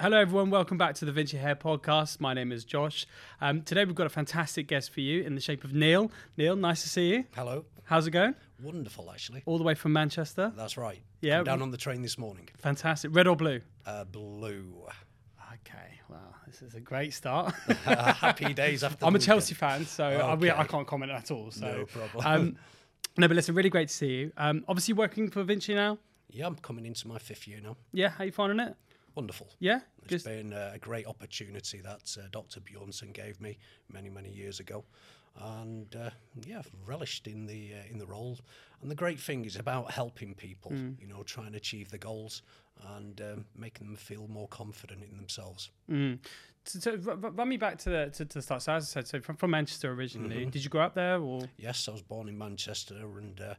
Hello, everyone. Welcome back to the Vinci Hair Podcast. My name is Josh. Um, today, we've got a fantastic guest for you in the shape of Neil. Neil, nice to see you. Hello. How's it going? Wonderful, actually. All the way from Manchester. That's right. Yeah. Come down on the train this morning. Fantastic. Red or blue? Uh, blue. Okay. Well, this is a great start. Uh, happy days after. I'm a Chelsea fan, so I, I can't comment at all. So. No problem. Um, no, but listen, really great to see you. Um, obviously, working for Vinci now. Yeah, I'm coming into my fifth year now. Yeah, how you finding it? Wonderful. Yeah, It's just been uh, a great opportunity that uh, Dr. Bjornson gave me many, many years ago, and uh, yeah, I've relished in the uh, in the role. And the great thing is about helping people, Hmm. you know, trying to achieve the goals and um, making them feel more confident in themselves. Mm. So, so run me back to the to, to the start. So as I said, so from, from Manchester originally. Mm-hmm. Did you grow up there or? Yes, I was born in Manchester, and uh,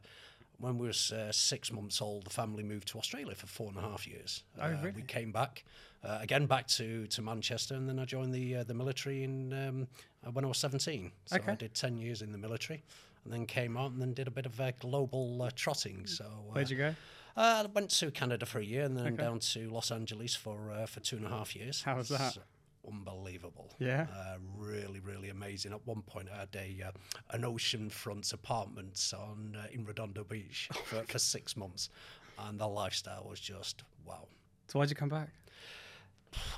when we was uh, six months old, the family moved to Australia for four and a half years. Oh, Uh, really? We came back uh, again back to, to Manchester, and then I joined the uh, the military in um, uh, when I was seventeen. So Okay. I did ten years in the military, and then came out and then did a bit of uh, global uh, trotting. So uh, Where'd you go? Uh, I went to Canada for a year, and then Okay. down to Los Angeles for uh, for two and a half years. How was that? So- unbelievable. Yeah. Uh, really, really amazing. At one point, I had a uh, an oceanfront apartment on uh, in Redondo Beach for, for six months, and the lifestyle was just wow. So why'd you come back?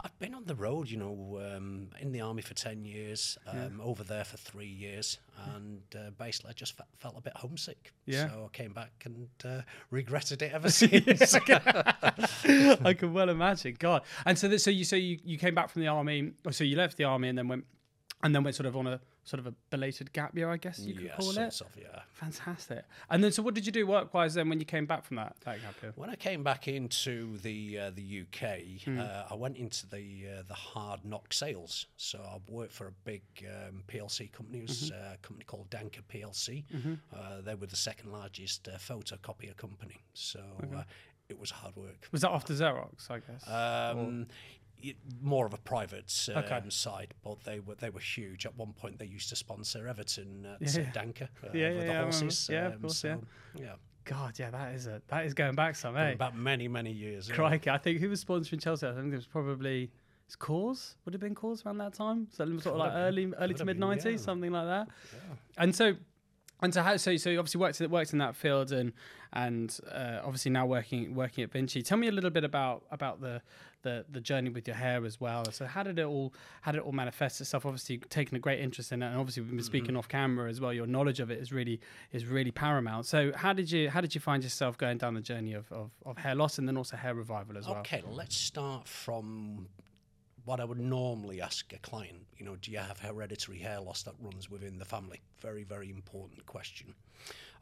I've been on the road, you know, um, in the army for ten years, um, over there for three years, and uh, basically I just fe- felt a bit homesick. Yeah. So I came back and uh, regretted it ever since. I can well imagine. God. And so, that, so you so you, you came back from the army. So you left the army and then went, and then went sort of on a sort of a belated gap year, I guess you could yeah, call it. of, yeah. Fantastic. And then, so what did you do work wise then when you came back from that that gap year? When I came back into the uh, the UK, Hmm. uh, I went into the uh, the hard knock sales. So I worked for a big um, PLC company. It was Mm-hmm. uh, a company called Danka PLC. Uh, they were the second largest uh, photocopier company. So uh, it was hard work. Was that after Xerox? I guess. Um, more of a private um, Okay. side, but they were they were huge. At one point, they used to sponsor Everton at Yeah, yeah. Danka uh, Yeah, with yeah, the horses. Yeah, of um, course, so, yeah. God, yeah, that is a that is going back some, eh? About many many years. Crikey, I think who was sponsoring Chelsea? I think it was probably it's Coors. Would it have been Coors around that time? So sort of like early early to mid been, nineties, yeah. something like that. And so, and so how? So so you obviously worked worked in that field and and uh, obviously now working working at Vinci. Tell me a little bit about about the. The, the journey with your hair as well. So how did it all how did it all manifest itself? Obviously taking a great interest in it, and obviously we've been speaking off camera as well. Your knowledge of it is really is really paramount. So how did you how did you find yourself going down the journey of, of, of hair loss and then also hair revival as well? Okay, let's start from what I would normally ask a client. You know, do you have hereditary hair loss that runs within the family? Very, very important question.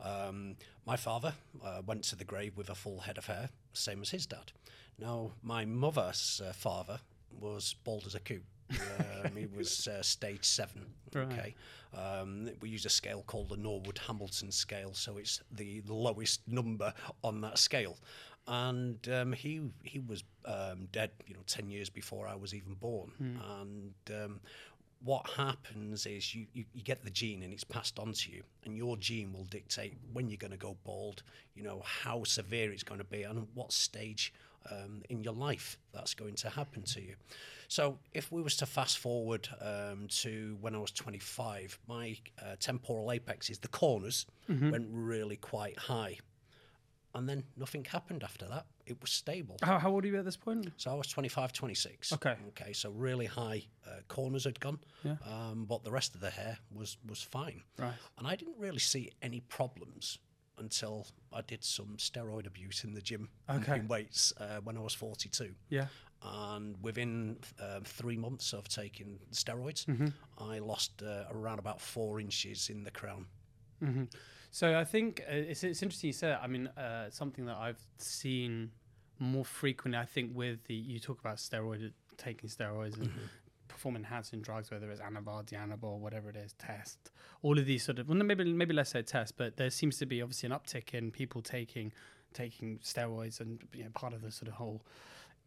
Um, my father uh, went to the grave with a full head of hair, same as his dad. Now, my mother's uh, father was bald as a coot. um, he was uh, stage seven. Right. Okay, um, we use a scale called the Norwood Hamilton scale, so it's the lowest number on that scale. And um, he he was um, dead, you know, ten years before I was even born. And um, what happens is you, you, you get the gene and it's passed on to you, and your gene will dictate when you're going to go bald, you know, how severe it's going to be, and what stage um, in your life that's going to happen to you. So, if we was to fast forward um, to when I was 25, my uh, temporal apex is the corners went really quite high, and then nothing happened after that. It was stable. How, how old are you at this point? So I was 25, 26. Okay. Okay. So really high uh, corners had gone, Yeah. um, but the rest of the hair was was fine. Right. And I didn't really see any problems until I did some steroid abuse in the gym, Okay. pumping weights uh, when I was 42. Yeah. And within um, three months of taking steroids, Mm-hmm. I lost uh, around about four inches in the crown. hmm So I think uh, it's, it's interesting you said. That. I mean, uh, something that I've seen more frequently. I think with the you talk about steroid taking steroids and mm-hmm. perform enhancing drugs, whether it's Anavar, Dianabol, whatever it is, test, all of these sort of well, maybe maybe let's say test, but there seems to be obviously an uptick in people taking taking steroids and you know, part of the sort of whole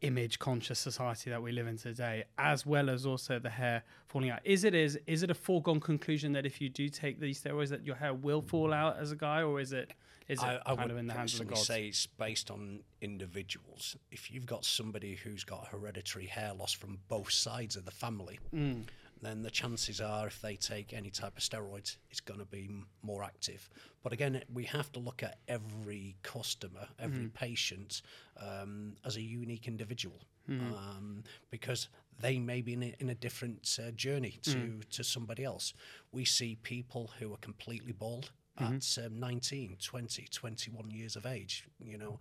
image conscious society that we live in today, as well as also the hair falling out. Is it is is it a foregone conclusion that if you do take these steroids that your hair will fall out as a guy, or is it is it I, I kind of in the hands of the gods? say it's based on individuals. If you've got somebody who's got hereditary hair loss from both sides of the family, Mm. Then the chances are if they take any type of steroids, it's going to be m- more active. But again, we have to look at every customer, every Mm. patient um, as a unique individual. Mm. Um, because they may be in a, in a different uh, journey to, Mm. to somebody else. We see people who are completely bald Mm-hmm. at um, 19, 20, 21 years of age. You know,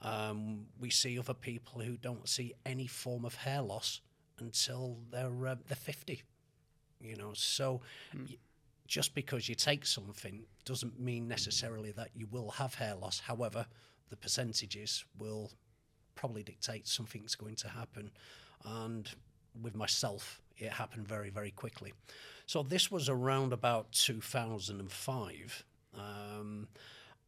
um, we see other people who don't see any form of hair loss until they're uh, they're 50. You know, so y- just because you take something doesn't mean necessarily that you will have hair loss. However, the percentages will probably dictate something's going to happen. And with myself, it happened very, very quickly. So this was around about 2005. Um,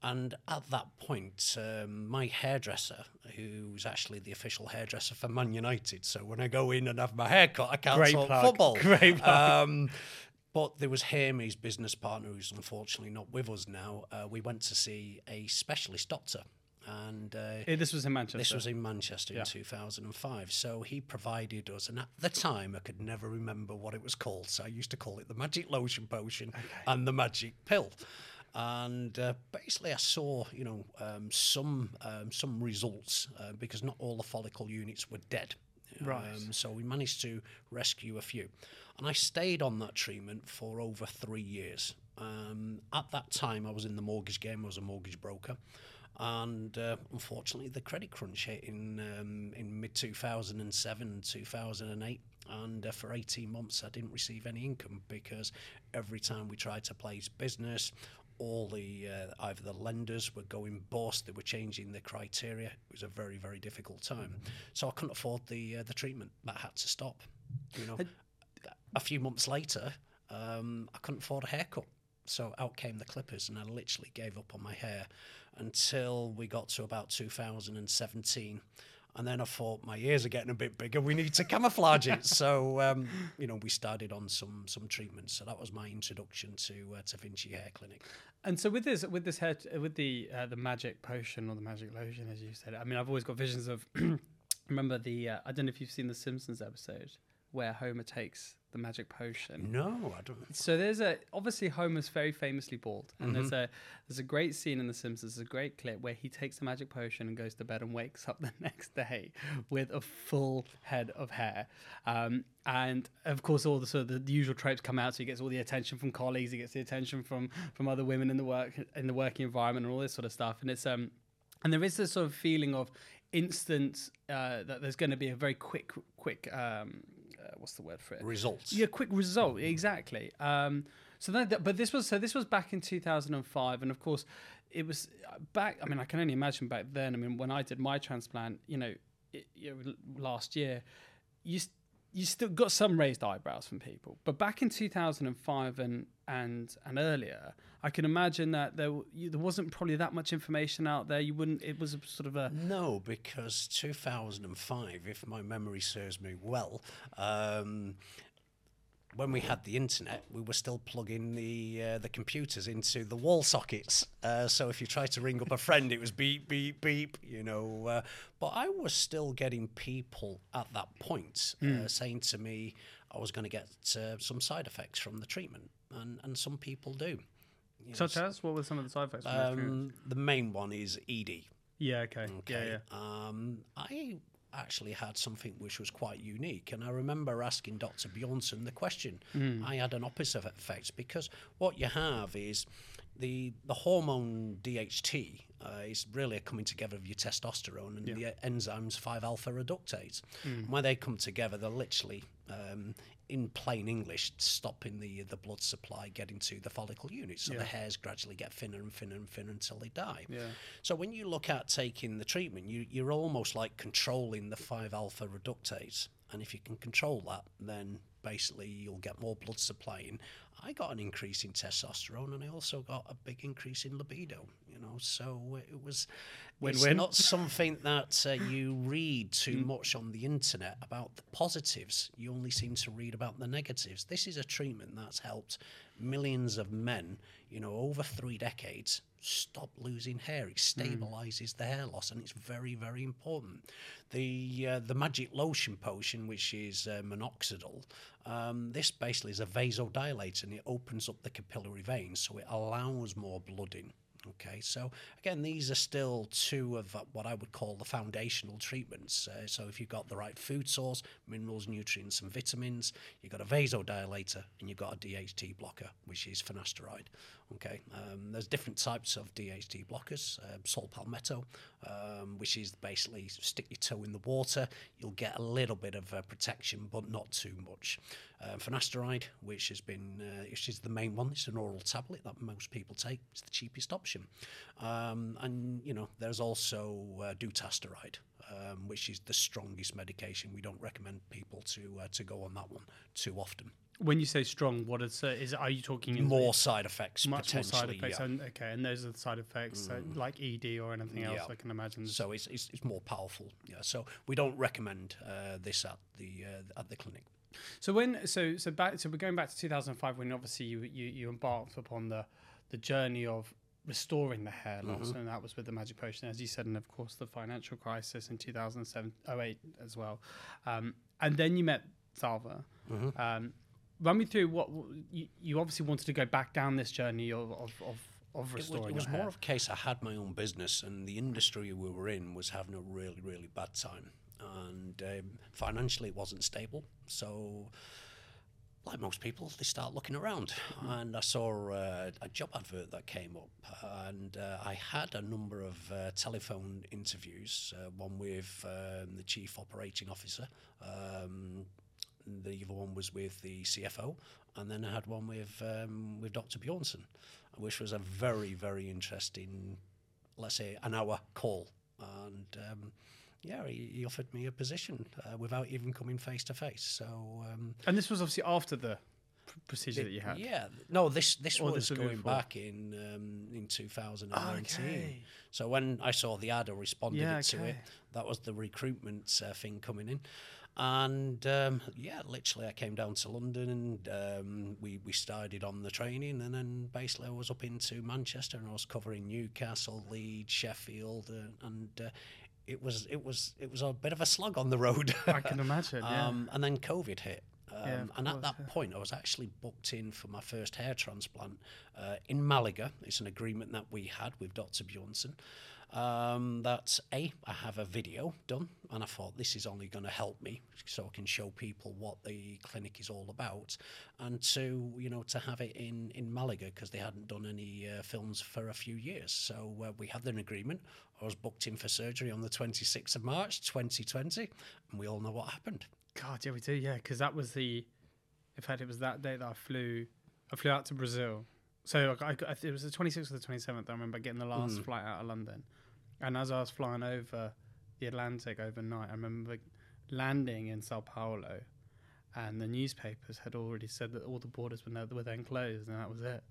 and at that point, um, my hairdresser, who's actually the official hairdresser for Man United, so when I go in and have my hair cut, I can't Great talk plug. football. Great plug. Um, but there was him, his business partner, who's unfortunately not with us now. Uh, we went to see a specialist doctor, and uh, this was in Manchester. this was in Manchester Yeah. in 2005. So he provided us, and at the time I could never remember what it was called. So I used to call it the magic lotion potion and the magic pill. And uh, basically, I saw, you know, um, some um, some results uh, because not all the follicle units were dead. Right. Um, so we managed to rescue a few, and I stayed on that treatment for over three years. Um, at that time, I was in the mortgage game. I was a mortgage broker, and uh, unfortunately, the credit crunch hit in um, in mid two thousand and seven, two thousand and eight. And uh, for 18 months, I didn't receive any income because every time we tried to place business, all the uh, either the lenders were going bust, they were changing the criteria. It was a very very difficult time, so I couldn't afford the uh, the treatment. That had to stop. You know, a few months later, um, I couldn't afford a haircut, so out came the clippers, and I literally gave up on my hair until we got to about 2017. And then I thought my ears are getting a bit bigger. We need to camouflage it. So um, you know, we started on some some treatments. So that was my introduction to uh, to Vinci Hair Clinic. And so with this, with this hair, with the uh, the magic potion or the magic lotion, as you said, I mean, I've always got visions of. remember the? Uh, I don't know if you've seen the Simpsons episode where Homer takes the magic potion. No, I don't. So there's a obviously Homer's very famously bald, and there's a there's a great scene in The Simpsons, there's a great clip where he takes the magic potion and goes to bed and wakes up the next day with a full head of hair, um, and of course all the sort of the usual tropes come out. So he gets all the attention from colleagues, he gets the attention from from other women in the work in the working environment, and all this sort of stuff. And it's um and there is this sort of feeling of instant uh, that there's going to be a very quick quick um, uh, what's the word for it Results. yeah, quick result exactly. Um, so that, but this was so this was back in 2005, and of course, it was uh, back. I mean, I can only imagine back then. I mean, when I did my transplant, you know, it, you know last year, you you still got some raised eyebrows from people, but back in 2005 and and and earlier, I can imagine that there you, there wasn't probably that much information out there. You wouldn't. It was a sort of a No, because 2005, if my memory serves me well, um, when we had the internet, we were still plugging the uh, the computers into the wall sockets. Uh, so if you tried to ring up a friend, it was beep beep beep. You know, uh, but I was still getting people at that point uh, saying to me I was going to get uh, some side effects from the treatment, and and some people do. Know, such as what were some of the side effects? from those treatments? um, the main one is ED. yeah. Okay. Okay. Yeah. Yeah. Um, I actually had something which was quite unique, and I remember asking Dr. Bjornson the question. Hmm. I had an opposite effect because what you have is the the hormone DHT uh, is really a coming together of your testosterone and the enzymes 5 alpha reductase. Hmm. When they come together, they're literally um, in plain English, stopping the the blood supply getting to the follicle unit. So the hairs gradually get thinner and thinner and thinner until they die. Yeah. So when you look at taking the treatment, you, you're almost like controlling the 5 alpha reductase. And if you can control that, then basically you'll get more blood supply in. I got an increase in testosterone and I also got a big increase in libido. You know, so it was. Win-win. It's not something that uh, you read too much on the internet about the positives. You only seem to read about the negatives. This is a treatment that's helped millions of men, you know, over three decades stop losing hair. It stabilizes the hair loss, and it's very, very important. The uh, the magic lotion potion, which is uh, minoxidil, um, this basically is a vasodilator, and it opens up the capillary veins, so it allows more blood in. Okay, so again, these are still two of uh, what I would call the foundational treatments. Uh, so if you've got the right food source, minerals, nutrients, and vitamins, you've got a vasodilator and you've got a DHT blocker, which is finasteride. Okay, um, there's different types of DHT blockers. Uh, saw palmetto, um, which is basically stick your toe in the water, you'll get a little bit of uh, protection, but not too much. Uh, finasteride, which has been, uh, which is the main one, it's an oral tablet that most people take. It's the cheapest option. Um, and you know, there's also uh, dutasteride. Um, which is the strongest medication. We don't recommend people to uh, to go on that one too often. When you say strong, what is it? Is are you talking in More side effects much more side effects? yeah. And, okay, and those are the side effects so like ED or anything else. Yeah. I can imagine. So it's, it's, it's more powerful. Yeah. So we don't recommend uh, this at the uh, at the clinic. So when so so back so we're going back to 2005 when obviously you you, you embarked upon the the journey of restoring the hair loss Mm-hmm. and that was with the magic potion as you said and of course the financial crisis in 2007 08 as well um, and then you met Salva Mm-hmm. um, run me through what you, you obviously wanted to go back down this journey of of, of, of It was, restoring it was more hair. of a case I had my own business, and the industry we were in was having a really, really bad time. And um, financially, it wasn't stable. So, like most people, they start looking around. And I saw uh, a job advert that came up, and uh, I had a number of uh, telephone interviews. Uh, one with um, the chief operating officer. Um, the other one was with the CFO, and then I had one with um, with Dr. Bjornson, which was a very very interesting, let's say, an hour call, and um, yeah, he, he offered me a position uh, without even coming face to face. So um, and this was obviously after the pr- procedure that you had yeah, no, this this Or was this going back in um, in 2019. Okay. So when I saw the ad, or responded Yeah, it to it. That was the recruitment uh, thing coming in. And um, yeah, literally, I came down to London and um, we, we started on the training. And then basically, I was up into Manchester and I was covering Newcastle, Leeds, Sheffield, uh, and uh, it was it was it was a bit of a slog on the road. I can imagine yeah Um, and then COVID hit. Um, Yeah, of and at that yeah. point, I was actually booked in for my first hair transplant uh, in Malaga. It's an agreement that we had with Dr. Bjornson. Um, that A, I have a video done, and I thought this is only going to help me so I can show people what the clinic is all about. And two, you know, to have it in, in Malaga because they hadn't done any uh, films for a few years. So uh, we had an agreement. I was booked in for surgery on the 26th of March 2020, and we all know what happened. God, yeah, we do, yeah, because that was the. In fact, it was that day that I flew. I flew out to Brazil. So I, I, it was the 26th or the 27th. I remember getting the last Mm. flight out of London, and as I was flying over the Atlantic overnight, I remember landing in Sao Paulo, and the newspapers had already said that all the borders were, now, were then closed, and that was it.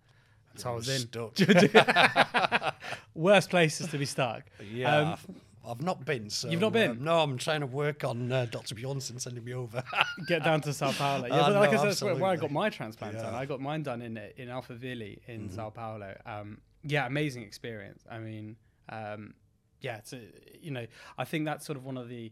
And so I was in. Stuck. Worst places to be stuck. Yeah, Um, I've, not been. So, You've not been? uh, no, I'm trying to work on uh, Dr. Bjornson sending me over. get down to Sao Paulo. Yeah, Ah, but like no, I said, that's where, I got my transplant done. Yeah. Mm-hmm. I got mine done in in Alphaville in Sao Paulo. Um, yeah, amazing experience. I mean, um, yeah, it's a, you know, I think that's sort of one of the,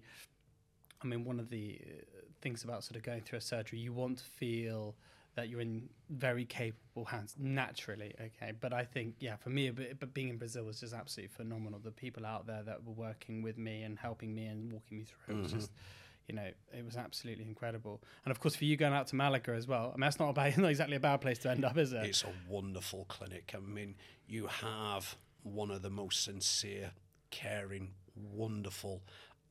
I mean, one of the uh, things about sort of going through a surgery. You want to feel that you're in very capable hands naturally. Okay, but I think yeah, for me, but, but being in Brazil was just absolutely phenomenal. The people out there that were working with me and helping me and walking me through it was just you know, it was absolutely incredible. And of course, for you going out to Malaga as well, I mean, that's not a bad, not exactly a bad place to end up, is it? it's a wonderful clinic. I mean, you have one of the most sincere, caring, wonderful,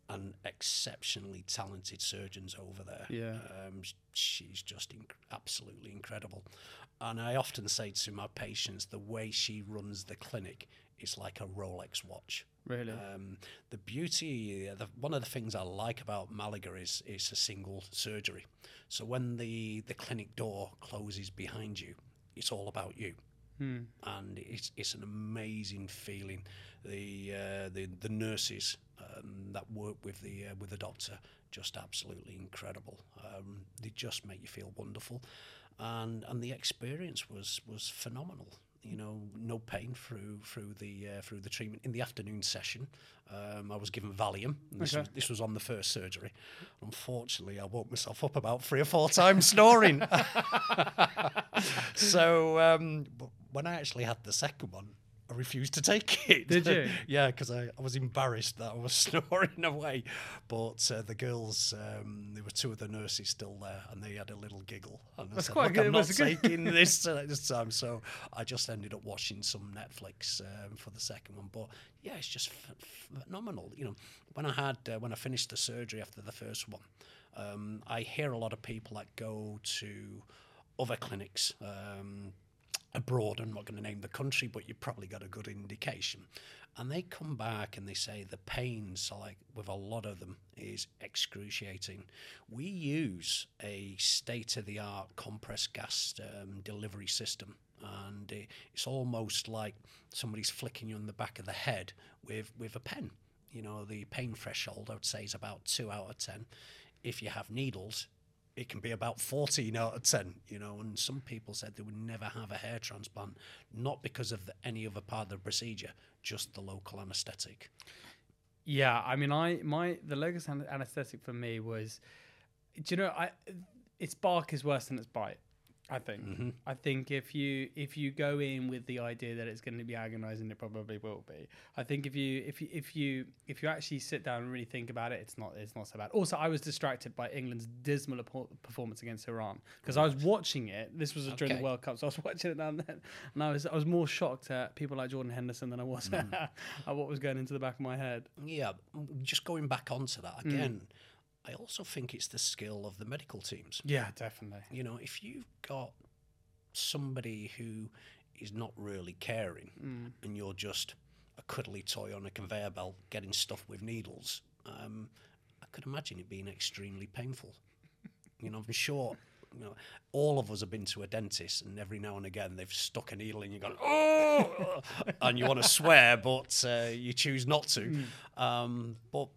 and exceptionally talented surgeons over there. Yeah. Um, she's just inc- absolutely incredible. And I often say to my patients, the way she runs the clinic is like a Rolex watch. Really? Um, the beauty, the, one of the things I like about Malaga is it's a single surgery. So when the, the clinic door closes behind you, it's all about you. and it's it's an amazing feeling. The uh, the the nurses um, that work with the uh, with the doctor just absolutely incredible. Um, they just make you feel wonderful, and and the experience was was phenomenal. You know, no pain through through the uh, through the treatment. In the afternoon session, um, I was given Valium. And this, Okay. was, this was on the first surgery. Unfortunately, I woke myself up about three or four times snoring. so um, when I actually had the second one, I refused to take it. Did you? yeah, because I, I was embarrassed that I was snoring away. But uh, the girls, um, there were two of the nurses still there, and they had a little giggle. And I That's said, quite Look, good. I'm not Was it good?" taking this uh, this time. So I just ended up watching some Netflix um, for the second one. But yeah, it's just ph- phenomenal. You know, when I had uh, when I finished the surgery after the first one, um, I hear a lot of people that go to other clinics. Um, abroad. I'm not going to name the country, but you probably got a good indication. And they come back and they say the pains, like with a lot of them, is excruciating. We use a state of the art compressed gas um, delivery system. And it's almost like somebody's flicking you on the back of the head with, with a pen. You know, the pain threshold, I would say, is about two out of 10. If you have needles, it can be about 14 out of 10, you know, and some people said they would never have a hair transplant, not because of the, any other part of the procedure, just the local anesthetic. Yeah, I mean, I my the locus an- anesthetic for me was, do you know, I its bark is worse than its bite. I think. Mm-hmm. I think if you if you go in with the idea that it's going to be agonizing, it probably will be. I think if you if you if you if you actually sit down and really think about it, it's not it's not so bad. Also, I was distracted by England's dismal performance against Iran because I was watching it. This was during Okay. the World Cup, so I was watching it now and then, and I was I was more shocked at people like Jordan Henderson than I was mm. at what was going into the back of my head. Yeah, just going back onto that mm. again, I also think it's the skill of the medical teams. Yeah, definitely. You know, if you've got somebody who is not really caring and you're just a cuddly toy on a conveyor belt getting stuffed with needles, um, I could imagine it being extremely painful. You know, I'm sure. You know, all of us have been to a dentist, and every now and again they've stuck a needle in you, going oh, and you want to swear, but uh, you choose not to. Um, but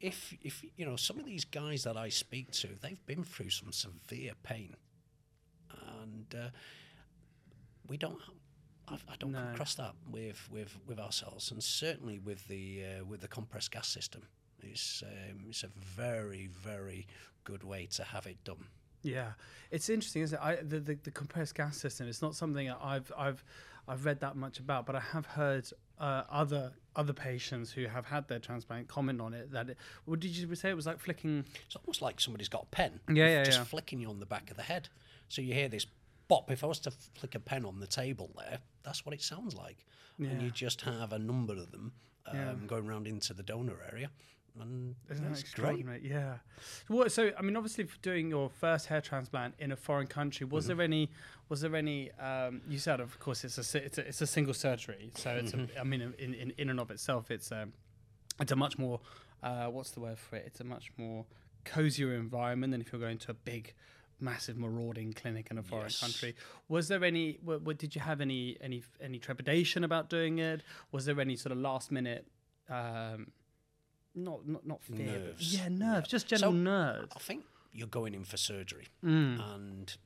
if if you know some of these guys that I speak to, they've been through some severe pain, and uh, we don't. I've, I don't come across that with, with, with ourselves, and certainly with the uh, with the compressed gas system. It's um, it's a very very good way to have it done. Yeah, it's interesting, isn't it? I, the, the the compressed gas system. It's not something I've I've I've read that much about, but I have heard uh, other other patients who have had their transplant comment on it. That it, what did you say? It was like flicking. It's almost like somebody's got a pen, Yeah, yeah, just yeah. flicking you on the back of the head. So you hear this bop. If I was to flick a pen on the table there, that's what it sounds like. And Yeah. you just have a number of them um, going around into the donor area, and Isn't that that's great. extraordinary? Yeah. So, what, so I mean, obviously, for doing your first hair transplant in a foreign country, was Mm-hmm. there any? Was there any? Um, you said, of course, it's a it's a, it's a single surgery, so it's. Mm-hmm. A, I mean, in, in in and of itself, it's a it's a much more uh, what's the word for it? It's a much more cozier environment than if you're going to a big. Massive marauding clinic in a foreign Yes. country. Was there any? W- w- did you have any any any trepidation about doing it? Was there any sort of last minute um, not not not fear, but Nerves. yeah, nerves, Yeah. just general So- nerves. I think you're going in for surgery, Mm. and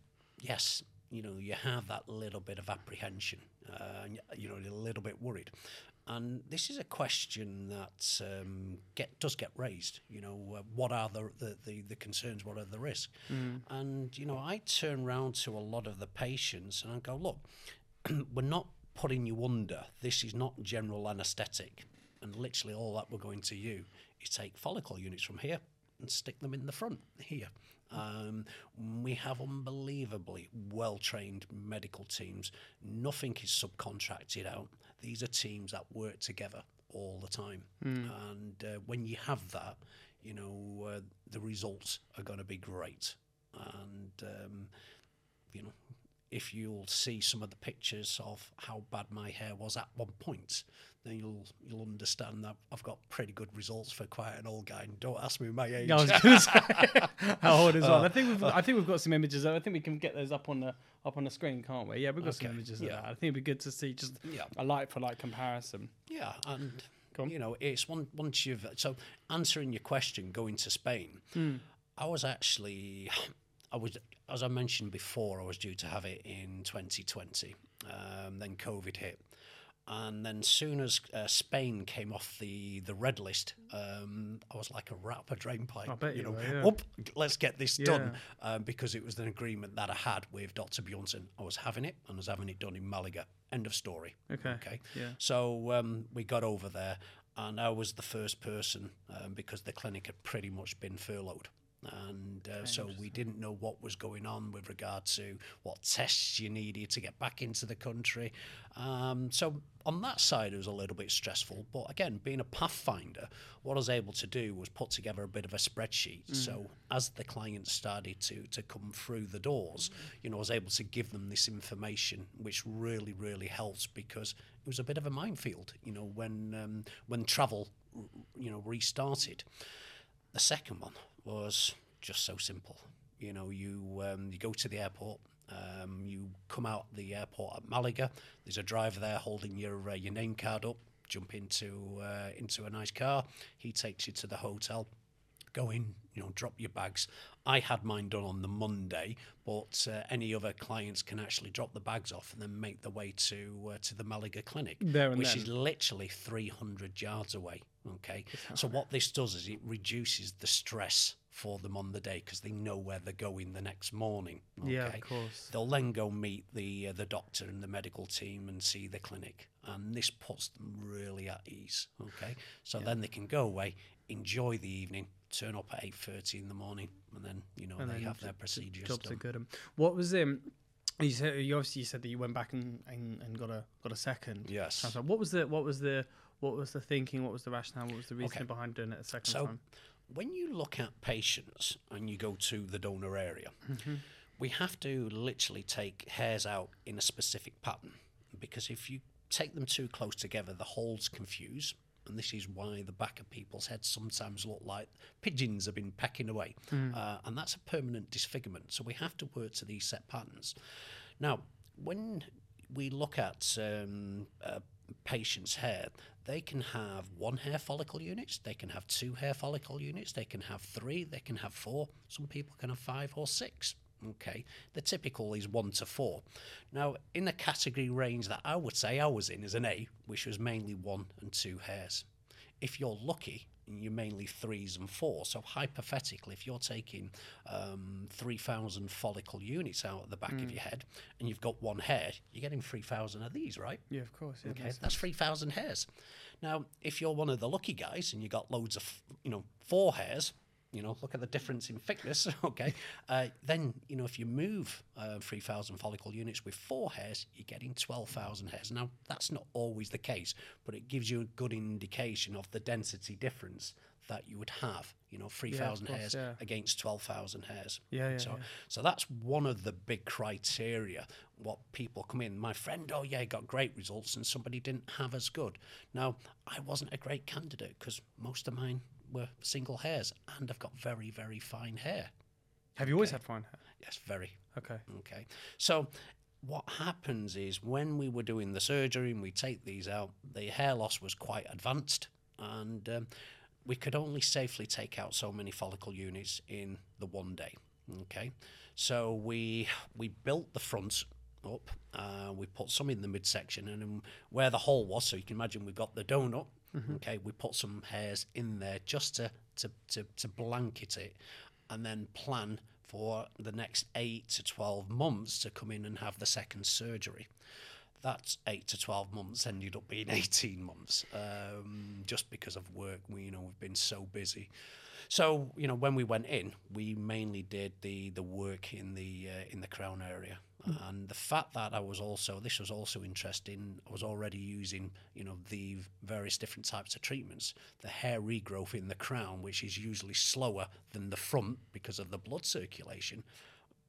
yes, you know you have that little bit of apprehension, uh, you know a little bit worried. And this is a question that um, get does get raised. You know, uh, what are the, the, the, the concerns? What are the risks? And you know, I turn round to a lot of the patients and I go, look, we're not putting you under. This is not general anaesthetic. And literally all that we're going to you is take follicle units from here and stick them in the front here. Um, we have unbelievably well trained medical teams. Nothing is subcontracted out. These are teams that work together all the time. And uh, when you have that, you know, uh, the results are going to be great. And, um, you know, if you'll see some of the pictures of how bad my hair was at one point, then you'll you'll understand that I've got pretty good results for quite an old guy. And don't ask me my age. I was going to say how old is one. I think we've I think we've got some images. I think we can get those up on the up on the screen, can't we? Yeah, we've got some images yeah. of that. I think it'd be good to see just Yeah. a like for like comparison. Yeah, and on. you know, it's one once you've so answering your question, going to Spain. Hmm. I was actually, I was as I mentioned before, I was due to have it in 2020. Um, then COVID hit, and then soon as uh, Spain came off the the red list, um, I was like a rat a drain pipe. I bet you know, were, yeah. up, let's get this done um, because it was an agreement that I had with Dr. Bjornson. I was having it, and I was having it done in Malaga. End of story. Okay, Okay. yeah. So um, we got over there, and I was the first person um, because the clinic had pretty much been furloughed. And uh, so we didn't know what was going on with regard to what tests you needed to get back into the country. Um, so on that side, it was a little bit stressful. But again, being a pathfinder, what I was able to do was put together a bit of a spreadsheet. So as the clients started to to come through the doors, you know, I was able to give them this information, which really, really helps because it was a bit of a minefield. You know, when um, when travel, you know, restarted. The second one was just so simple. You know, you um, you go to the airport. Um, you come out the airport at Malaga. There's a driver there holding your uh, your name card up. Jump into uh, into a nice car. He takes you to the hotel. Go in, you know, drop your bags. I had mine done on the Monday, but uh, any other clients can actually drop the bags off and then make their way to uh, to the Malaga clinic, There which then. is literally 300 yards away. Okay, so what this does is it reduces the stress for them on the day because they know where they're going the next morning. Okay? Yeah, of course. They'll then go meet the uh, the doctor and the medical team and see the clinic, and this puts them really at ease. Okay, so then they can go away, enjoy the evening, turn up at eight thirty in the morning, and then you know And they have their procedures Jobs are done. good. Um, what was um? You said you obviously said that you went back and, and, and got a got a second. Yes. What was the what was the what was the thinking? What was the rationale? What was the reason Okay. behind doing it a second So, time? When you look at patients and you go to the donor area, Mm-hmm. we have to literally take hairs out in a specific pattern because if you take them too close together, the holes confuse. And this is why the back of people's heads sometimes look like pigeons have been pecking away. Uh, and that's a permanent disfigurement. So we have to work to these set patterns. Now, when we look at um, a patient's hair, they can have one hair follicle units, they can have two hair follicle units, they can have three, they can have four. Some people can have five or six. Okay, the typical is one to four. Now, in the category range that I would say I was in is an A, which was mainly one and two hairs. If you're lucky, you're mainly threes and fours. So hypothetically, if you're taking um, 3,000 follicle units out of the back of your head and you've got one hair, you're getting 3,000 of these, right? Yeah, of course. Yeah, Okay, that's 3,000 hairs. Now, if you're one of the lucky guys and you got loads of, you know, four hairs, you know, look at the difference in thickness, okay, uh, then, you know, if you move uh, 3,000 follicle units with four hairs, you're getting 12,000 hairs. Now, that's not always the case, but it gives you a good indication of the density difference that you would have, you know, 3,000 course, hairs yeah. against 12,000 hairs. Yeah, yeah, So, yeah. so that's one of the big criteria. What people come in, my friend, oh yeah, got great results, and somebody didn't have as good. Now, I wasn't a great candidate because most of mine were single hairs, and I've got very, very fine hair. Have you always had fine hair? Yes, very. Okay. Okay. So what happens is when we were doing the surgery and we take these out, the hair loss was quite advanced and um, we could only safely take out so many follicle units in the one day. Okay. So we we built the front up. Uh, we put some in the midsection, and where the hole was, so you can imagine we've got the donut. Okay, we put some hairs in there just to, to, to, to blanket it, and then plan for the next eight to 12 months to come in and have the second surgery. That's eight to 12 months ended up being 18 months um, just because of work. We, you know, we've been so busy. So, you know, when we went in, we mainly did the, the work in the uh, in the crown area. And the fact that I was also, this was also interesting, I was already using, you know, the various different types of treatments. The hair regrowth in the crown, which is usually slower than the front because of the blood circulation,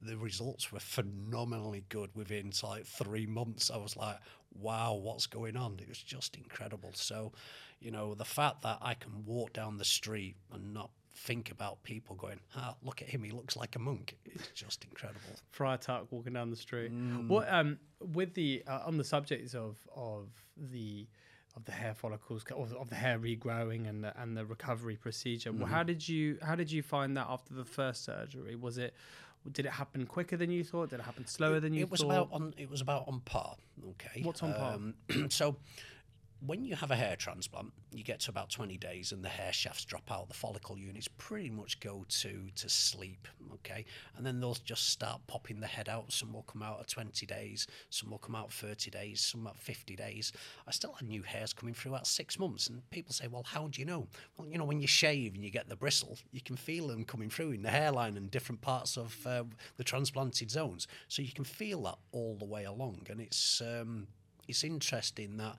the results were phenomenally good within like three months. I was like, wow, what's going on? It was just incredible. So, you know, the fact that I can walk down the street and not think about people going, ah, look at him, he looks like a monk. It's just incredible. Friar Tuck walking down the street. What um with the uh, on the subject of of the of the hair follicles of, of the hair regrowing and the and the recovery procedure. Well, how did you how did you find that after the first surgery? Was it did it happen quicker than you thought? Did it happen slower than you thought? it was about on it was about on par. Okay. What's on par? Um, so when you have a hair transplant, you get to about 20 days and the hair shafts drop out. The follicle units pretty much go to to sleep. Okay. And then they'll just start popping the head out. Some will come out at 20 days, some will come out 30 days, some at 50 days. I still had new hairs coming through at six months. And people say, well, how do you know? Well, you know, when you shave and you get the bristle, you can feel them coming through in the hairline and different parts of uh, the transplanted zones. So you can feel that all the way along. And it's um, it's interesting that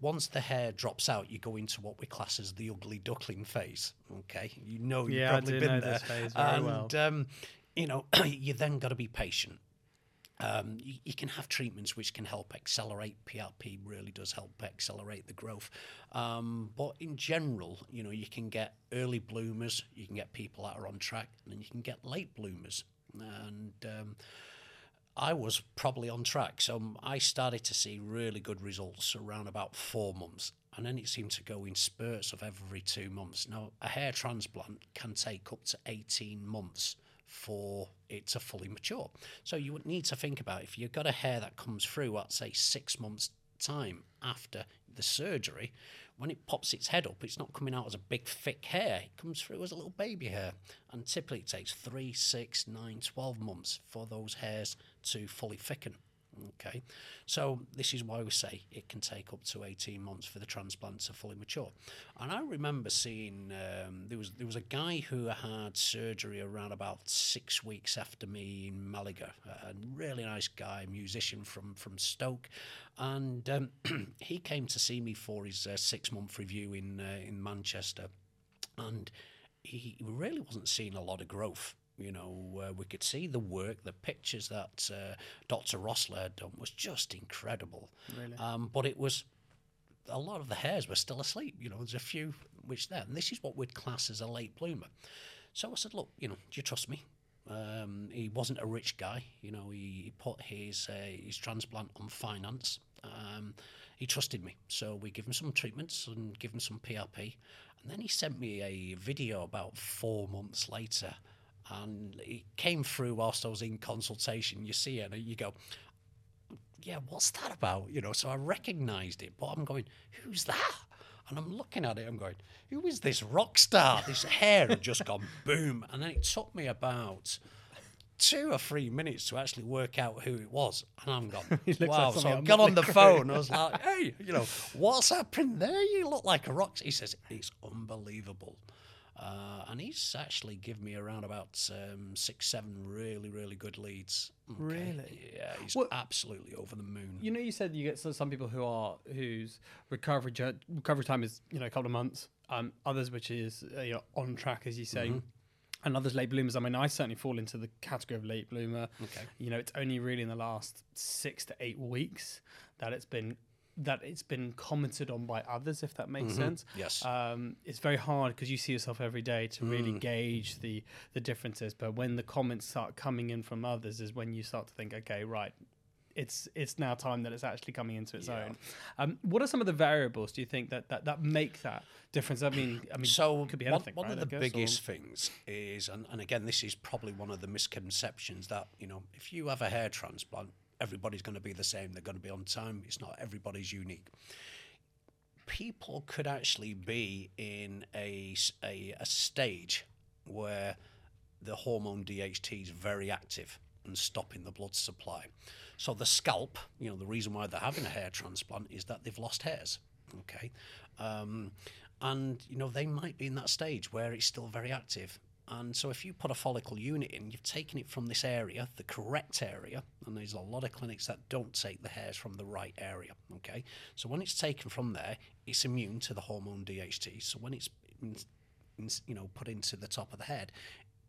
once the hair drops out, you go into what we class as the ugly duckling phase. Okay, you know you've Yeah, probably been there, this phase very and well. um, you know you then got to be patient. Um, you, you can have treatments which can help accelerate. PRP really does help accelerate the growth. Um, but in general, you know, you can get early bloomers, you can get people that are on track, and then you can get late bloomers. And um, I was probably on track. So um, I started to see really good results around about four months. And then it seemed to go in spurts of every two months. Now, a hair transplant can take up to 18 months for it to fully mature. So you would need to think about if you've got a hair that comes through at, say, six months' time after the surgery, when it pops its head up, it's not coming out as a big, thick hair. It comes through as a little baby hair. And typically it takes three, six, nine, 12 months for those hairs to fully thicken. Okay, so this is why we say it can take up to 18 months for the transplant to fully mature. And I remember seeing um, there was there was a guy who had surgery around about six weeks after me in Malaga, a really nice guy, musician from from Stoke, and um, he came to see me for his uh, six month review in uh, in Manchester, and he really wasn't seeing a lot of growth. You know, uh, we could see the work, the pictures that uh, Dr. Rossler had done was just incredible. Really? Um, but it was a lot of the hairs were still asleep. You know, there's a few which there, and this is what we'd class as a late bloomer. So I said, look, you know, do you trust me? Um, he wasn't a rich guy. You know, he, he put his uh, his transplant on finance. Um, he trusted me, so we give him some treatments and give him some PRP, and then he sent me a video about four months later, and it came through whilst I was in consultation. You see it, and you go, yeah, what's that about? You know, so I recognised it, but I'm going, who's that? And I'm looking at it, I'm going, who is this rock star? This hair had just gone boom. And then it took me about two or three minutes to actually work out who it was. And I'm gone, looks like wow. so I got on the phone. I was like, hey, you know, what's happened there? You look like a rock. He says, it's unbelievable. Uh, and he's actually given me around about um, six, seven really, really good leads. Okay. Really? Yeah, he's Well- absolutely over the moon. You know, you said you get some, people who are whose recovery recovery time is you know a couple of months. Um, others which is uh, you know, on track, as you say, and others late bloomers. I mean, I certainly fall into the category of late bloomer. Okay. You know, it's only really in the last six to eight weeks that it's been that it's been commented on by others, if that makes sense. Yes. Um, it's very hard because you see yourself every day to really gauge the the differences. But when the comments start coming in from others, is when you start to think, okay, right, it's it's now time that it's actually coming into its own. Um, what are some of the variables do you think that that, that make that difference? I mean, I mean, So it could be one, anything. one right, of the I guess, or- biggest things is, and, and again, this is probably one of the misconceptions that you know, if you have a hair transplant, everybody's going to be the same. They're going to be on time. It's not everybody's unique. People could actually be in a a stage where the hormone DHT is very active and stopping the blood supply. So the scalp, you know, the reason why they're having a hair transplant is that they've lost hairs. Okay, um, and you know they might be in that stage where it's still very active. And so if you put a follicle unit in, you've taken it from this area, the correct area, and there's a lot of clinics that don't take the hairs from the right area. Okay, so when it's taken from there, it's immune to the hormone DHT. So when it's in, in, you know put into the top of the head,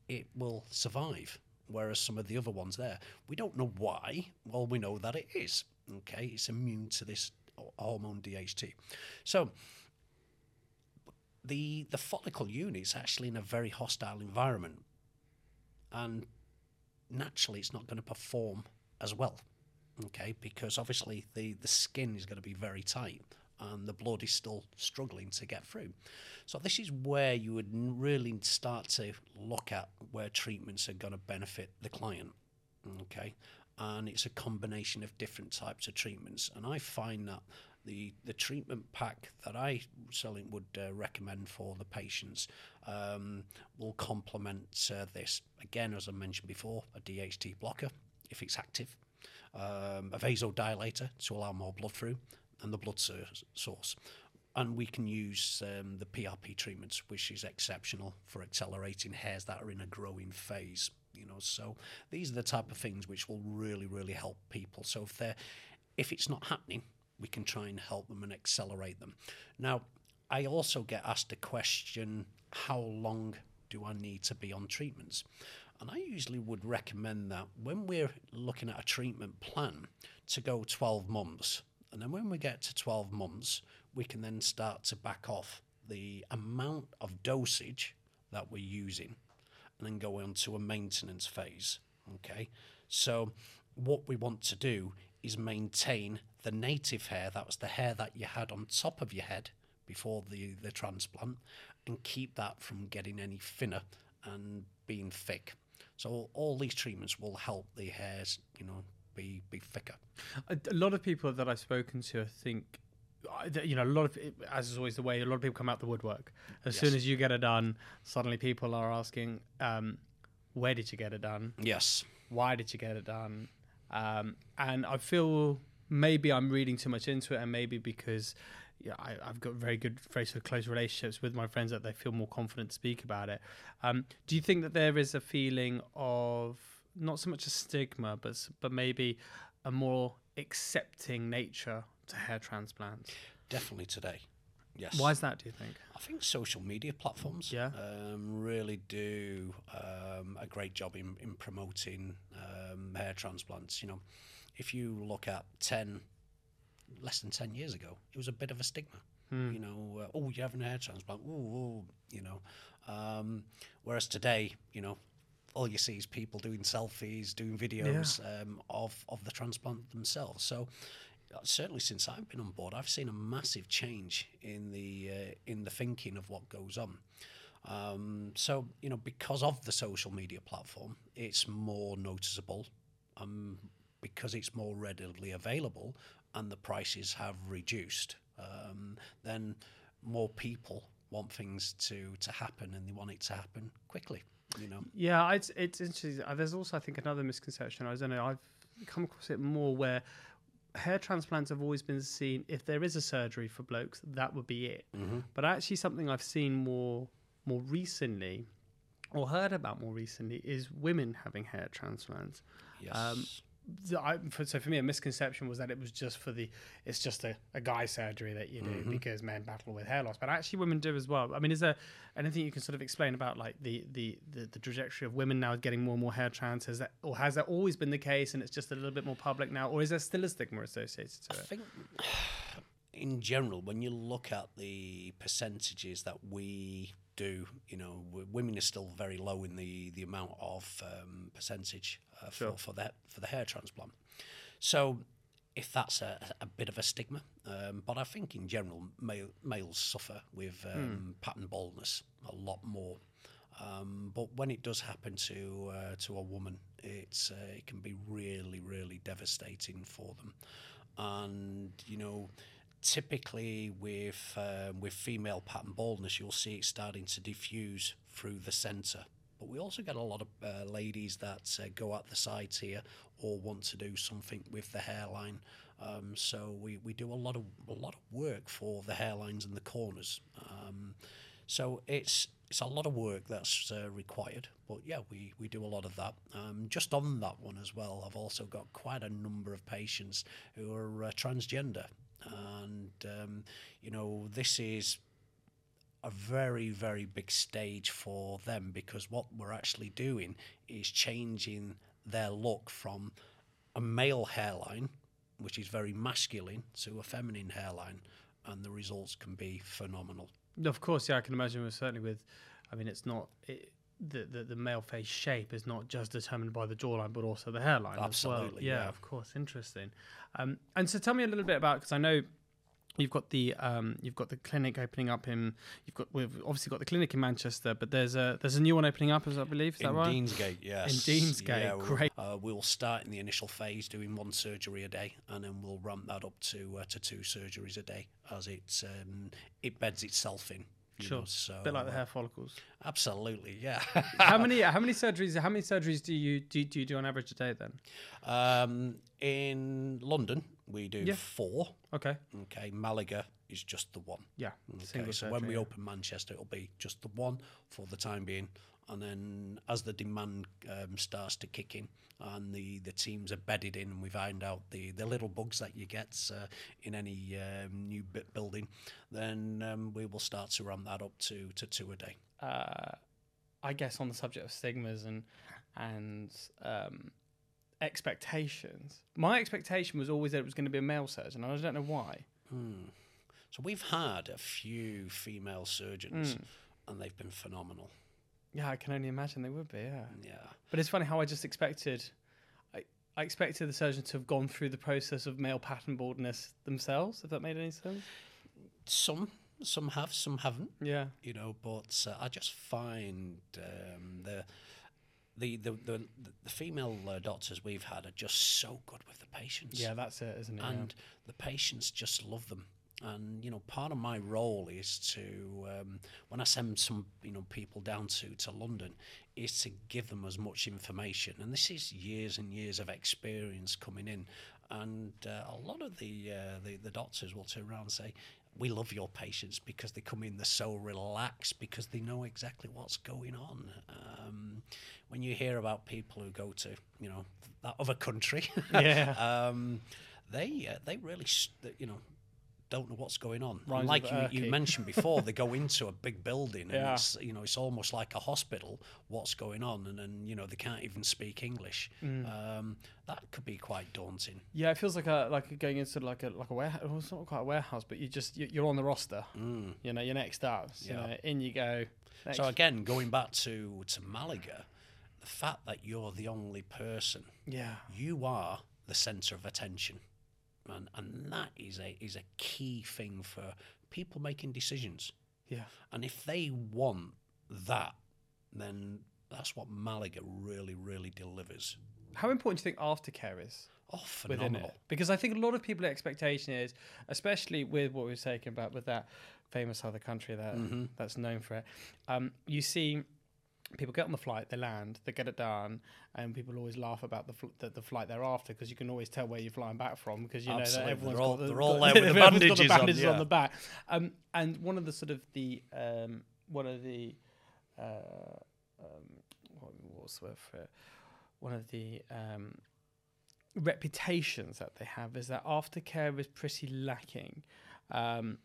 it will survive. whereas some of the other ones there, we don't know why. Well, we know that it is. Okay, it's immune to this hormone DHT. So the the follicle unit is actually in a very hostile environment, and naturally, it's not going to perform as well. Okay, because obviously the the skin is going to be very tight and the blood is still struggling to get through. So this is where you would really start to look at where treatments are going to benefit the client. Okay, and it's a combination of different types of treatments, and I find that the the treatment pack that I certainly would uh, recommend for the patients um, will complement uh, this. Again, as I mentioned before, a DHT blocker if it's active, um, a vasodilator to allow more blood through, and the blood source. And we can use um, the PRP treatments, which is exceptional for accelerating hairs that are in a growing phase. You know, so these are the type of things which will really, really help people. So if they're, if it's not happening, we can try and help them and accelerate them. Now, I also get asked a question: How long do I need to be on treatments? And I usually would recommend that when we're looking at a treatment plan to go 12 months and then when we get to 12 months, we can then start to back off the amount of dosage that we're using and then go on to a maintenance phase. Okay. So, what we want to do is maintain the native hair, that was the hair that you had on top of your head before the, the transplant, and keep that from getting any thinner and being thick. So, all these treatments will help the hairs, you know, be be thicker. A, a lot of people that I've spoken to, I think, you know, a lot of as is always the way, a lot of people come out the woodwork. As yes. soon as you get it done, suddenly people are asking, um, "Where did you get it done?" Yes. Why did you get it done? Um, and I feel maybe I'm reading too much into it, and maybe because yeah, I, have got very good, very sort of close relationships with my friends that they feel more confident to speak about it. Um, do you think that there is a feeling of not so much a stigma, but but maybe a more accepting nature to hair transplants. Definitely today. Yes. Why is that? Do you think? I think social media platforms yeah. um, really do um, a great job in, in promoting um, hair transplants. You know, if you look at ten, less than ten years ago, it was a bit of a stigma. Hmm. You know, uh, oh, you're having a hair transplant. Ooh, you know. Um, whereas today, you know, all you see is people doing selfies, doing videos yeah. um, of of the transplant themselves. So uh, certainly since I've been on board, I've seen a massive change in the uh, in the thinking of what goes on. Um, so you know, because of the social media platform, it's more noticeable. Um, because it's more readily available and the prices have reduced, um, then more people want things to to happen and they want it to happen quickly you know. Yeah, it's it's interesting. Uh, there's also I think another misconception. I don't know. I've come across it more where hair transplants have always been seen. If there is a surgery for blokes, that would be it. Mm-hmm. But actually, something I've seen more more recently, or heard about more recently, is women having hair transplants. Yes. Um, I, for, so for me, a misconception was that it was just for the it's just a, a guy surgery that you do mm-hmm. because men battle with hair loss, but actually women do as well. I mean, is there anything you can sort of explain about like the the the, the trajectory of women now getting more and more hair trans? Has that or has that always been the case and it's just a little bit more public now, or is there still a stigma associated to I it? think in general, when you look at the percentages that we do, you know, women are still very low in the the amount of um, percentage uh, sure. for for that for the hair transplant. So if that's a, a bit of a stigma, um, but I think in general male, males suffer with um, mm. pattern baldness a lot more. Um, but when it does happen to uh, to a woman, it's uh, it can be really really devastating for them, and you know typically with um, with female pattern baldness, you'll see it starting to diffuse through the centre. But we also get a lot of uh, ladies that uh, go out the sides here or want to do something with the hairline. Um, so we, we do a lot of a lot of work for the hairlines and the corners. Um, so it's it's a lot of work that's uh, required. But yeah, we, we do a lot of that. Um, just on that one as well, I've also got quite a number of patients who are uh, transgender and um, you know this is a very, very big stage for them because what we're actually doing is changing their look from a male hairline, which is very masculine, to a feminine hairline, and the results can be phenomenal. Of course, yeah, I can imagine. With, certainly with, I mean, it's not it, the, the the male face shape is not just determined by the jawline, but also the hairline. as well. Absolutely, yeah, yeah. of course, interesting. Um, and so, tell me a little bit about because I know you've got the um, you've got the clinic opening up in you've got we've obviously got the clinic in Manchester, but there's a there's a new one opening up, as I believe. Is that in right? Deansgate, yes. In Deansgate, we'll- great. Uh, we'll start in the initial phase doing one surgery a day, and then we'll ramp that up to uh, to two surgeries a day as it um, it beds itself in. Sure. know, so a bit like the uh, hair follicles. Absolutely, yeah. how many how many surgeries how many surgeries do you do, do you do on average a day then? um, in London, we do Yeah. four. Okay. Okay, Malaga is just the one. Yeah. Okay, Single so when we yeah. open Manchester, it'll be just the one for the time being, and then as the demand um, starts to kick in and the, the teams are bedded in, and we find out the, the little bugs that you get uh, in any um, new bit building, then um, we will start to ramp that up to, to two a day. uh, I guess on the subject of stigmas and and um, expectations, my expectation was always that it was going to be a male surgeon. and I don't know why. So we've had a few female surgeons, Hmm. and they've been phenomenal. Yeah, I can only imagine they would be. Yeah, Yeah. but it's funny how I just expected. I, I expected the surgeon to have gone through the process of male pattern baldness themselves. If that made any sense. Some some have, some haven't. Yeah. you know. But uh, I just find um, the, the the the the female uh, doctors we've had are just so good with the patients. Yeah, that's it, isn't it? Yeah. and the patients just love them. And you know, part of my role is to um, when I send some you know people down to to London, is to give them as much information. And this is years and years of experience coming in. And uh, a lot of the, uh, the the doctors will turn around and say, "We love your patients because they come in, they're so relaxed because they know exactly what's going on." Um, when you hear about people who go to you know that other country, Yeah. um, they uh, they really you know don't know what's going on. And Rhymes like you, you mentioned before, they go into a big building and Yeah. it's you know it's almost like a hospital. What's going on? And then you know they can't even speak English. Mm. Um, that could be quite daunting. Yeah, it feels like a like going into like a like a warehouse. Well, it's not quite a warehouse, but you just you- you're on the roster. You know, you're next up. You Yeah. know, in you go. Next. So again, going back to to Malaga, the fact that you're the only person, yeah, you are the centre of attention, and and that is a is a key thing for people making decisions. yeah, And if they want that, then that's what Malaga really, really delivers. How important do you think aftercare is Oh, within phenomenal. it? Because I think a lot of people's expectation is, especially with what we were talking about with that famous other country that Mm-hmm. that's known for it. Um, you see. People get on the flight, they land, they get it done, and people always laugh about the fl- the, the flight thereafter because you can always tell where you're flying back from because you know that everyone's They're all- got the, they're all there with the everyone's got bandages on, bandages on the back. Um, and one of the sort of the um, one of the uh, um, what, what's the word for it? One of the um, reputations that they have is that aftercare is pretty lacking. Um,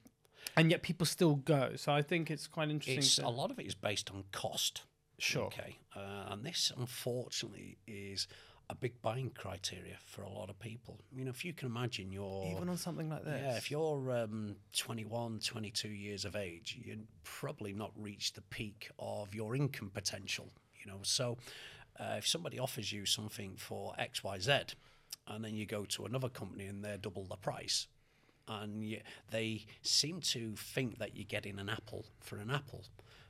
and yet people still go. So I think it's quite interesting. It's, a lot of it is based on cost. Sure. Okay. Uh, and this, unfortunately, is a big buying criteria for a lot of people. You know, if you can imagine you're. even on something like this. Yeah, if you're um, 21, 22 years of age, you'd probably not reached the peak of your income potential. You know, so uh, if somebody offers you something for X, Y, Z, and then you go to another company and they're double the price, and you, they seem to think that you're getting an apple for an apple,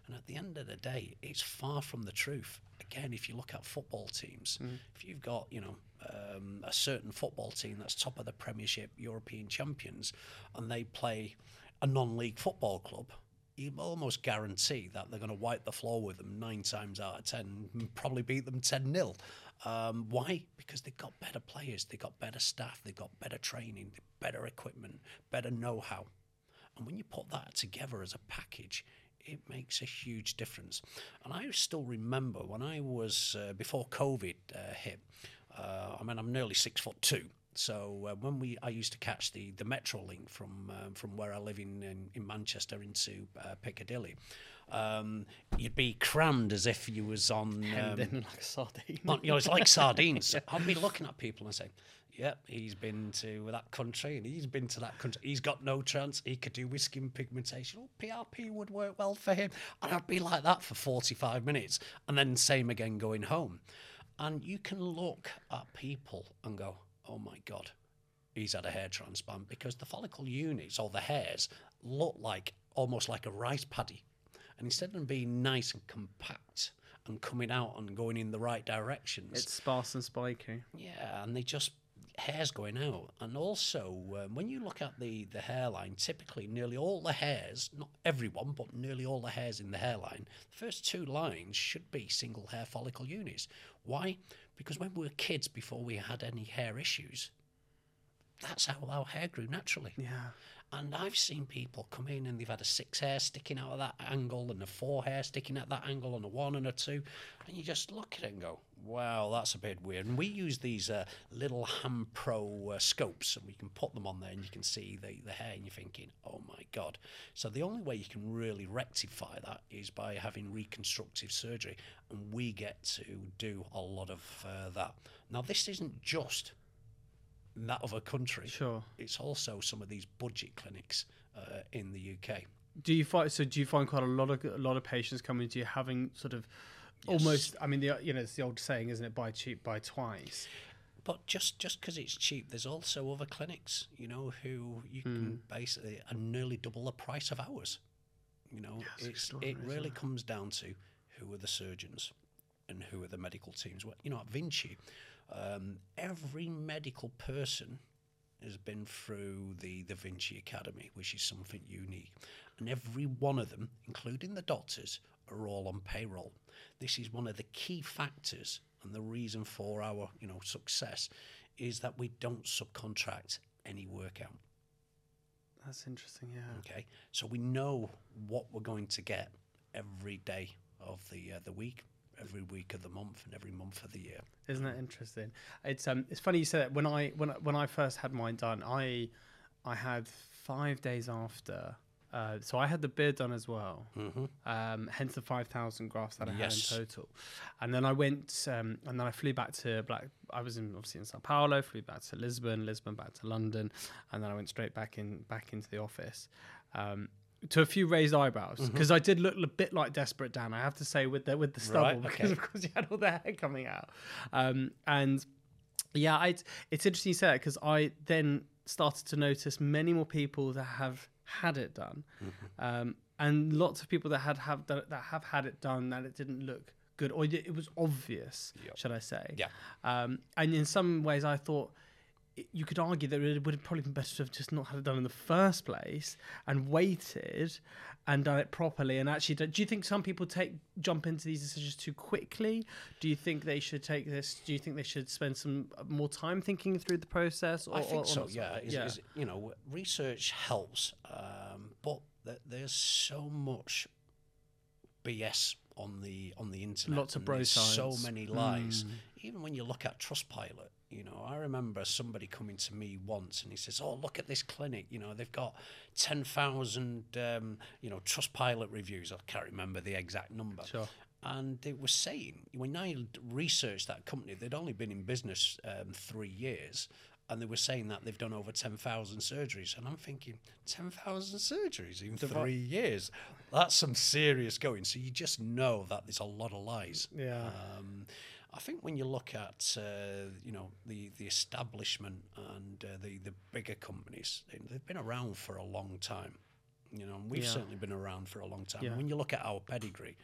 and at the end of the day, it's far from the truth. Again, if you look at football teams, if you've got you know um, a certain football team that's top of the Premiership, European champions, and they play a non-league football club, you almost guarantee that they're going to wipe the floor with them nine times out of ten, and probably beat them ten 0 um, Why? Because they've got better players, they've got better staff, they've got better training, better equipment, better know-how. And when you put that together as a package, it makes a huge difference. And I still remember when I was, uh, before COVID uh, hit, uh, I mean, I'm nearly six foot two. So uh, when we, I used to catch the the Metro link from um, from where I live in in, in Manchester into uh, Piccadilly. Um, you'd be crammed as if you was on. Um, like a sardine. on- you know, it's like sardines. I'd be looking at people and saying, "Yep, he's been to that country and he's been to that country. He's got no chance. He could do with skin pigmentation. Oh, PRP would work well for him." And I'd be like that for forty-five minutes, and then same again going home. And you can look at people and go, "Oh my god." He's had a hair transplant because the follicle units or the hairs look like almost like a rice paddy. And instead of being nice and compact and coming out and going in the right directions, It's sparse and spiky. yeah, and they just hairs going out. And also, um, when you look at the the hairline, typically nearly all the hairs, not everyone, but nearly all the hairs in the hairline, the first two lines should be single hair follicle units. Why? Because when we were kids, before we had any hair issues, that's how our hair grew naturally. Yeah. And I've seen people come in and they've had a six hair sticking out of that angle and a four hair sticking at that angle and a one and a two. And you just look at it and go, wow, that's a bit weird. And we use these uh, little Ham Pro uh, scopes and we can put them on there and you can see the, the hair and you're thinking, oh my God. So the only way you can really rectify that is by having reconstructive surgery. And we get to do a lot of uh, that. Now, this isn't just that other country Sure. it's also some of these budget clinics uh, in the UK. Do you find so? Do you find quite a lot of a lot of patients coming to you having sort of almost? I mean, the you know it's the old saying, isn't it? Buy cheap, buy twice. But just just because it's cheap, there's also other clinics, you know, who you can basically are nearly double the price of ours. You know, it's it really comes down to who are the surgeons and who are the medical teams. Well, You know, at Vinci, um, every medical person has been through the, the Vinci Academy, which is something unique. And every one of them, including the doctors, are all on payroll. This is one of the key factors and the reason for our you know success is that we don't subcontract any work out. That's interesting. Yeah. Okay, so we know what we're going to get every day of the uh, the week, every week of the month, and every month of the year. Isn't that interesting? It's um, it's funny you said that. When I when when I first had mine done, I I had five days after. Uh, so I had the beard done as well. Mm-hmm. Um, hence the five thousand grafts that I Yes. had in total. And then I went, um, and then I flew back to Black. I was in obviously in Sao Paulo. Flew back to Lisbon, Lisbon back to London, and then I went straight back in back into the office. Um, to a few raised eyebrows because I did look a bit like desperate Dan. I have to say with the with the stubble Right, because of course you had all the hair coming out, um, and yeah, I, it's interesting you say that because I then started to notice many more people that have had it done, Mm-hmm. um, and lots of people that had have that, that have had it done that it didn't look good or it was obvious, Yep. should I say? Yeah. Um, and in some ways, I thought you could argue that it would have probably been better to have just not had it done in the first place and waited and done it properly. And actually, do you think some people take jump into these decisions too quickly? Do you think they should take this? Do you think they should spend some uh, more time thinking through the process? Or, I think or so. not Yeah, is, you know, research helps, um, but th- there's so much BS on the on the internet. Lots of bro there's So many lies. Even when you look at Trustpilot, you know, I remember somebody coming to me once and he says, "Oh, look at this clinic. You know, they've got ten thousand, um, you know, Trustpilot reviews. I can't remember the exact number." Sure. And it was saying when I researched that company, they'd only been in business um, three years, and they were saying that they've done over ten thousand surgeries. And I'm thinking, ten thousand surgeries in three years? That's some serious going. So you just know that there's a lot of lies. Yeah. Um, I think when you look at uh, you know the the establishment and uh, the the bigger companies, they, they've been around for a long time. You know, we've Yeah. certainly been around for a long time. Yeah. When you look at our pedigree,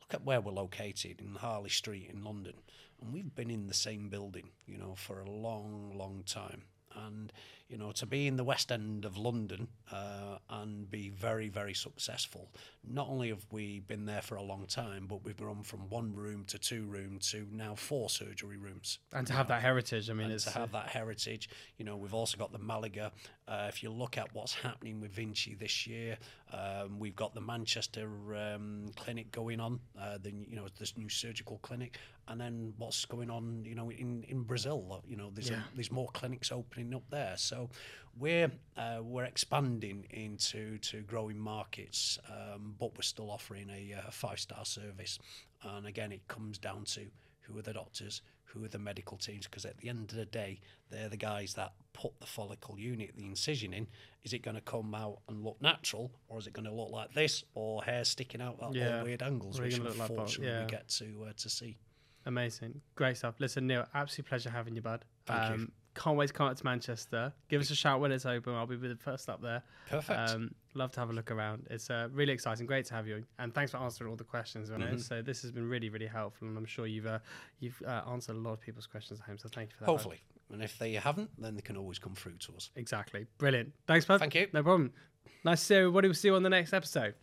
look at where we're located in Harley Street in London, and we've been in the same building, you know, for a long, long time. And you know, to be in the West End of London uh, and be very, very successful. Not only have we been there for a long time, but we've grown from one room to two room to now four surgery rooms. And to have that heritage, I mean, And it's to have that heritage, you know, we've also got the Malaga. Uh, if you look at what's happening with Vinci this year, um, we've got the Manchester um, clinic going on, uh, the you know this new surgical clinic, and then what's going on, you know, in, in Brazil. You know, there's a, there's more clinics opening up there. So we're uh, we're expanding into to growing markets, um, but we're still offering a, uh five star service. And again, it comes down to who are the doctors, who are the medical teams, because at the end of the day, they're the guys that put the follicle unit, the incision in. Is it going to come out and look natural, or is it going to look like this, or hair sticking out at Yeah. all weird angles, which gonna like unfortunately Yeah. we get to uh, to see. Amazing. Great stuff. Listen, Neil, absolute pleasure having you, bud. Um, you. Can't wait to come out to Manchester. Give us a shout when it's open. I'll be the first up there. Perfect. Um, love to have a look around. It's uh, really exciting. Great to have you. And thanks for answering all the questions on Mm-hmm. So this has been really, really helpful. And I'm sure you've uh, you've uh, answered a lot of people's questions at home. So thank you for that. Hopefully, and if they haven't, then they can always come through to us. Exactly. Brilliant. Thanks, bud. Thank you. No problem. Nice to see you. everybody. We'll see you on the next episode.